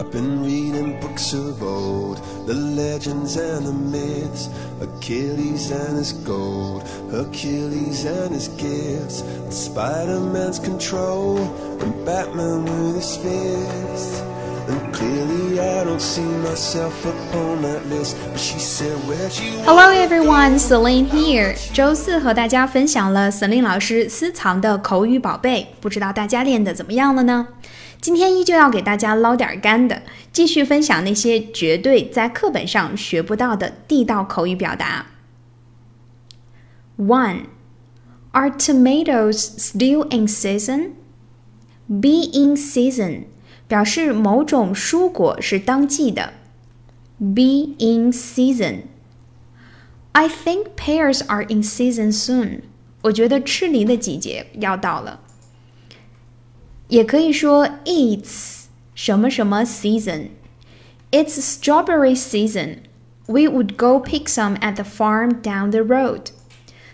I've been reading books of old, the legends and the myths, Achilles and his gold, Hercules and his gifts, and Spider-Man's control, and Batman with his fists. And clearly I don't see myself upon that list, but she said, where'd you Hello everyone, Celine here. 周四和大家分享了 Celine 老师私藏的口语宝贝，不知道大家练得怎么样了呢？ 今天依旧要给大家捞点干的，继续分享那些绝对在课本上学不到的地道口语表达。One, are tomatoes still in season? Be in season 表示某种蔬果是当季的。Be in season. I think pears are in season soon. 我觉得吃梨的季节要到了。也可以说 It's 什么什么 season. It's strawberry season. We would go pick some at the farm down the road.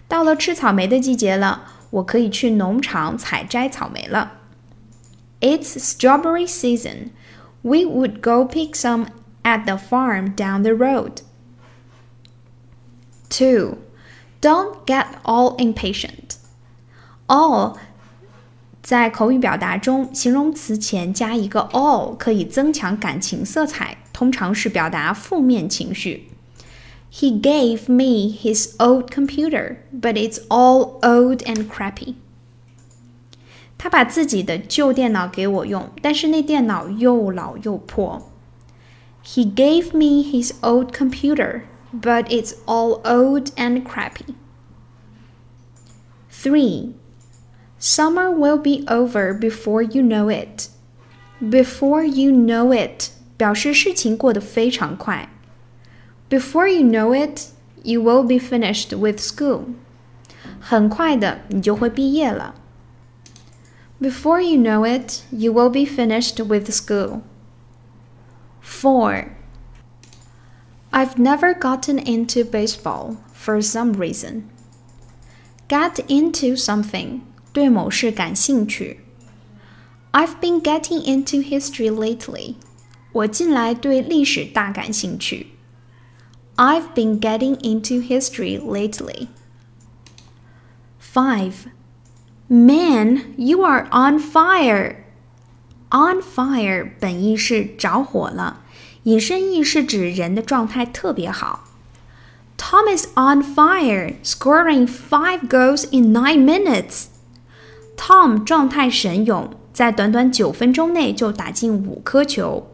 到了吃草莓的季节了，我可以去农场采摘草莓了。it's strawberry season. We would go pick some at the farm down the road. 2. Don't get all impatient. All 在口语表达中，形容词前加一个 all 可以增强感情色彩，通常是表达负面情绪。He gave me his old computer, but it's all old and crappy. 他把自己的旧电脑给我用，但是那电脑又老又破。He gave me his old computer, but it's all old and crappy. 3. Summer will be over before you know it. Before you know it 表示事情过得非常快。Before you know it, you will be finished with school. 很快的，你就会毕业了。before you know it, you will be finished with school. 4. I've never gotten into baseball for some reason. Get into something 对某事感兴趣. I've been getting into history lately. 我近来对历史大感兴趣. I've been getting into history lately. 5. Man, you are on fire. On fire 本意是着火了，引申义是指人的状态特别好。Tom is on fire, scoring five goals in nine minutes. Tom 状态神勇，在短短九分钟内就打进五颗球。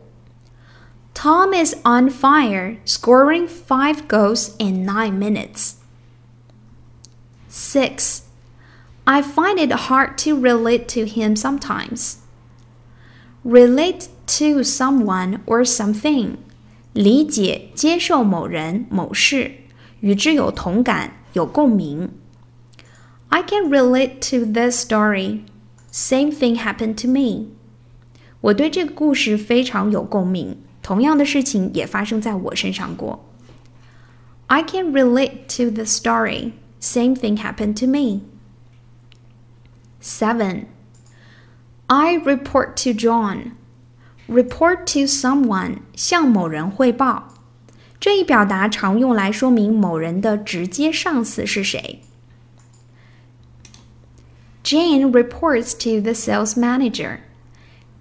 Tom is on fire, scoring five goals in nine minutes. Six. I find it hard to relate to him sometimes. Relate to someone or something，理解、接受某人、某事，与之有同感、有共鸣。 I can relate to this story. Same thing happened to me. 我对这个故事非常有共鸣，同样的事情也发生在我身上过。I can relate to the story. Same thing happened to me. 7. I report to John. Report to someone 向某人汇报。这一表达常用来说明某人的直接上司是谁。 Jane reports to the sales manager.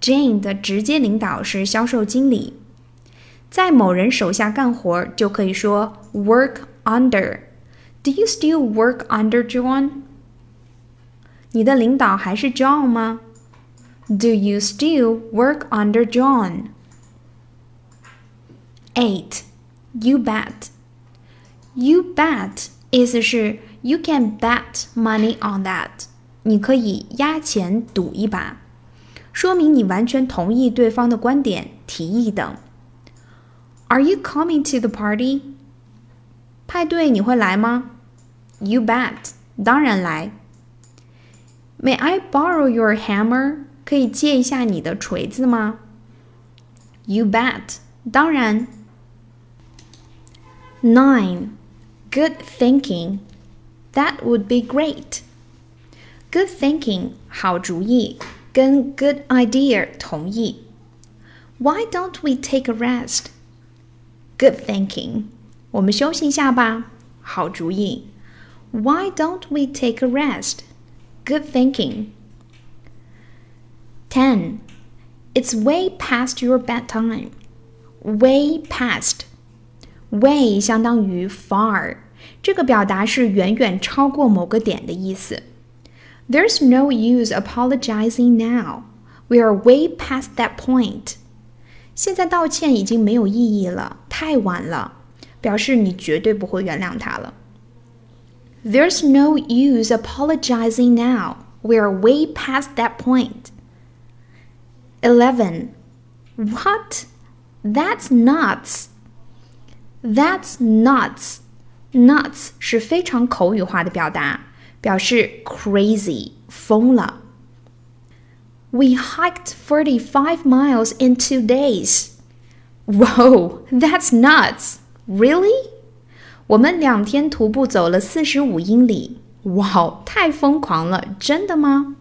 Jane 的直接领导是销售经理。在某人手下干活就可以说 work under. Do you still work under John? 你的领导还是 John 吗？Do you still work under John? Eight, you bet. You bet 意思是 you can bet money on that， 你可以押钱赌一把，说明你完全同意对方的观点、提议等。Are you coming to the party？派对你会来吗？You bet，当然来。May I borrow your hammer？可以借一下你的锤子吗？You bet，当然。Nine, good thinking. That would be great. Good thinking，好主意，跟 good idea 同义。 Why don't we take a rest? Good thinking. 我们休息一下吧。好主意。Why don't we take a rest? Good thinking. 10. It's way past your bedtime. Way past. Way 相当于 far，这个表达是远远超过某个点的意思。 There's no use apologizing now. We are way past that point. 现在道歉已经没有意义了，太晚了，表示你绝对不会原谅他了。There's no use apologizing now. We are way past that point. 11. What? That's nuts. That's nuts. Nuts 是非常口语化的表达， 表示 crazy 疯了。we hiked 45 miles in two days. Whoa, that's nuts! Really? 我们两天徒步走了四十五英里。哇，太疯狂了！真的吗？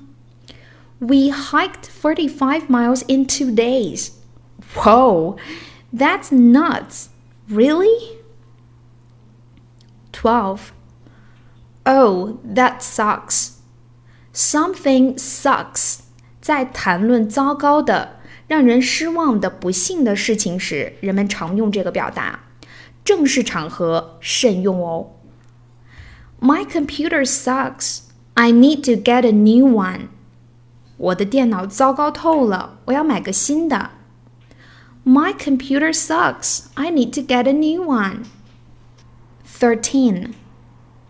We hiked 45 miles in two days. Whoa, that's nuts! Really? 12. Oh, that sucks. Something sucks. 在谈论糟糕的、让人失望的、不幸的事情时，人们常用这个表达。正式场合慎用哦。My computer sucks. I need to get a new one. 我的电脑糟糕透了，我要买个新的。My computer sucks. I need to get a new one. 13.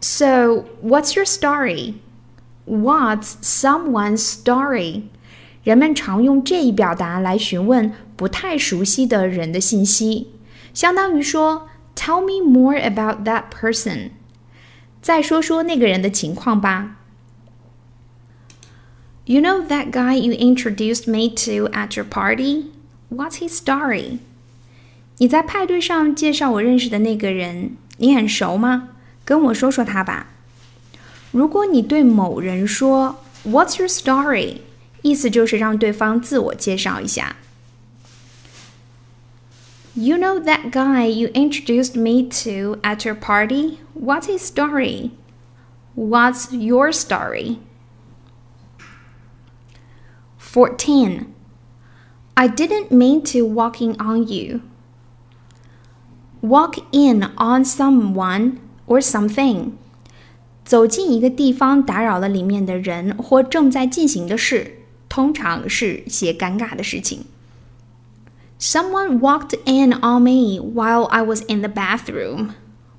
So, what's your story? What's someone's story? 人们常用这一表达来询问不太熟悉的人的信息，相当于说 "Tell me more about that person." 再说说那个人的情况吧。You know that guy you introduced me to at your party? What's his story? 你在派对上介绍我认识的那个人，你很熟吗？ 跟我说说他吧。如果你对某人说 "What's your story?" 意思就是让对方自我介绍一下。You know that guy you introduced me to at your party? What's his story? What's your story? 14. I didn't mean to walk in on you. Walk in on someone or something. 走进一个地方，打扰了里面的人或正在进行的事。通常是些尴尬的事情。Someone walked in on me while I was in the bathroom.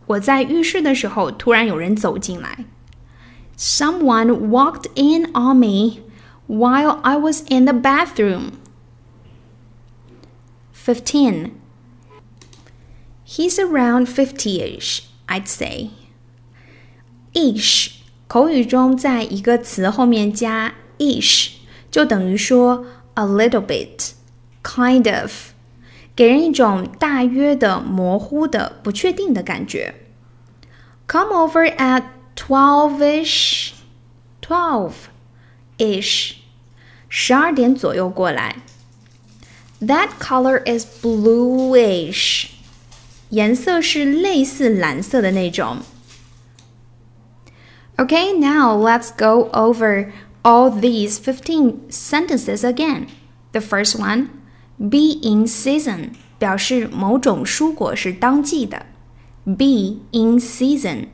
我在浴室的时候，突然有人走进来。Someone walked in on me while I was in the bathroom. 15. He's around 50ish, I'd say. ish 口语中在一个词后面加 ish 就等于说 a little bit, kind of，给人一种大约的、模糊的、不确定的感觉。Come over at twelve-ish, twelve-ish，十二点左右过来。That color is bluish， 颜色是类似蓝色的那种。Okay, now let's go over all these 15 sentences again. The first one, be in season 表示某种蔬果是当季的，be in season。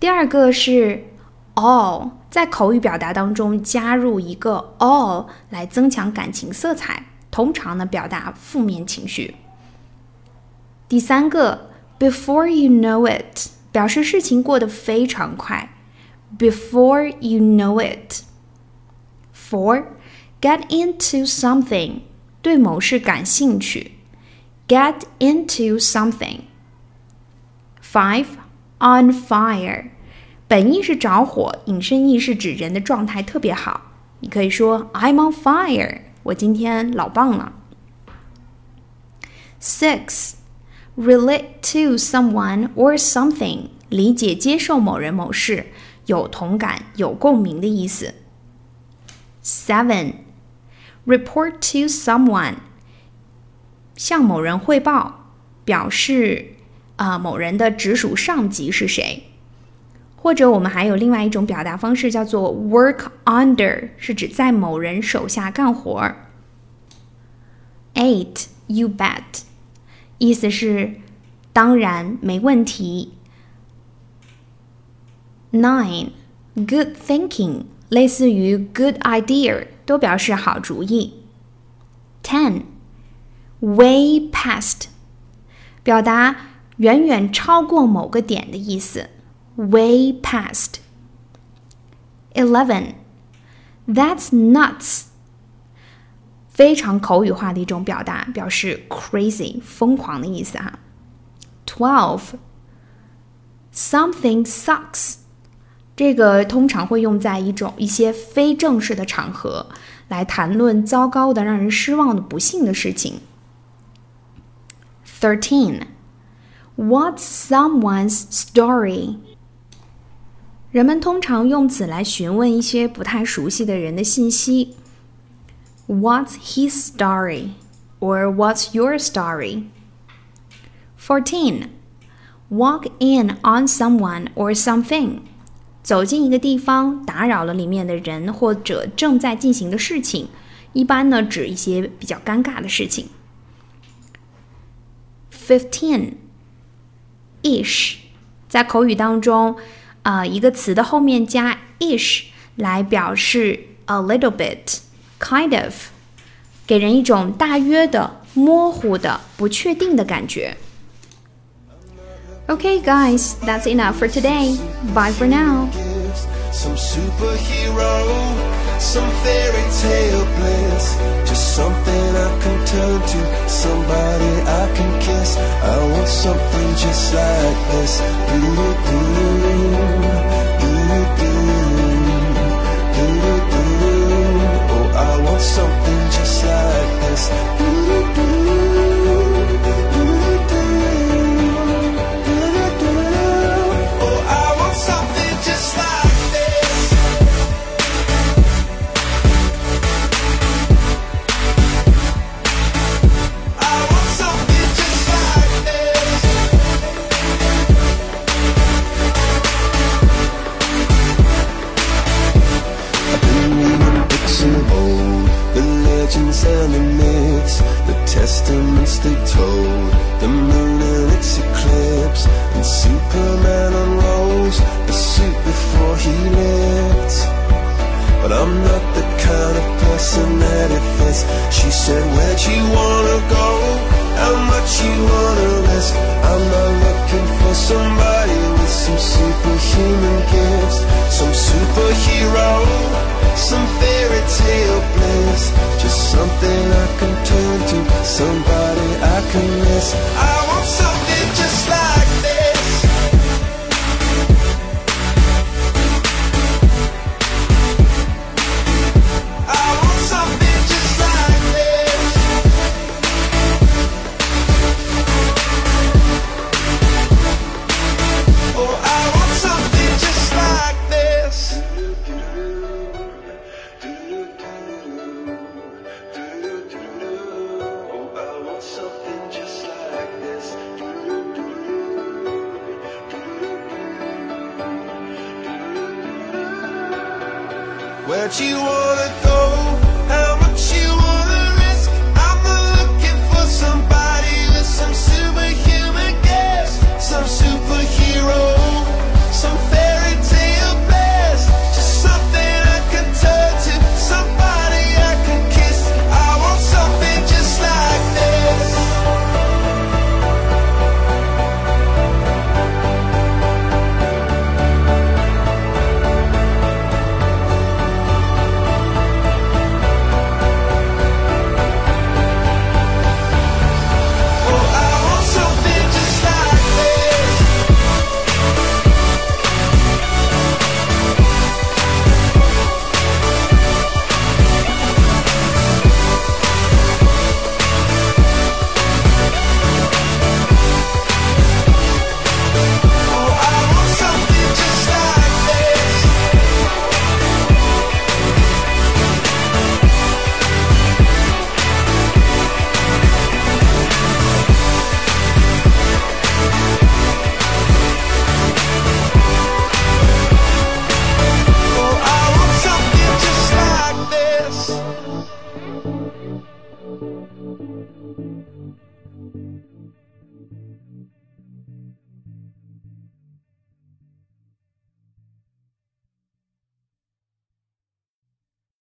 第二个是 all，在口语表达当中加入一个 all 来增强感情色彩，通常呢表达负面情绪。 第三个 before you know it，表示事情过得非常快。before you know it. 4. Get into something. 对某事感兴趣. Get into something. 5. On fire. 本意是着火，引申义是指人的状态特别好。你可以说 I'm on fire. 我今天老棒了。6. Relate to someone or something. 理解接受某人某事。有同感、有共鸣的意思。Seven, report to someone， 向某人汇报，表示啊、某人的直属上级是谁。或者我们还有另外一种表达方式，叫做 work under，是指在某人手下干活儿。Eight, you bet， 意思是当然没问题。Nine, good thinking，类似于 good idea，都表示好主意。Ten, way past，表达远远超过某个点的意思。way past. 11. That's nuts. 非常口语化的一种表达，表示 crazy 疯狂的意思哈。12. Something sucks. 这个通常会用在一种一些非正式的场合，来谈论糟糕的、让人失望的、不幸的事情。Thirteen，what's someone's story? 人们通常用此来询问一些不太熟悉的人的信息。What's his story? Or what's your story? 14. Walk in on someone or something. 走进一个地方，打扰了里面的人或者正在进行的事情，一般呢指一些比较尴尬的事情。Fifteen. Ish，在口语当中。啊、呃，一个词的后面加 ish 来表示 a little bit、 kind of，给人一种大约的、模糊的、不确定的感觉。Okay, guys, that's enough for today. Bye for now. Some superhero, some fairy tale bliss. Just something I can turn to, somebody I can kiss. I want something just like this. Oh,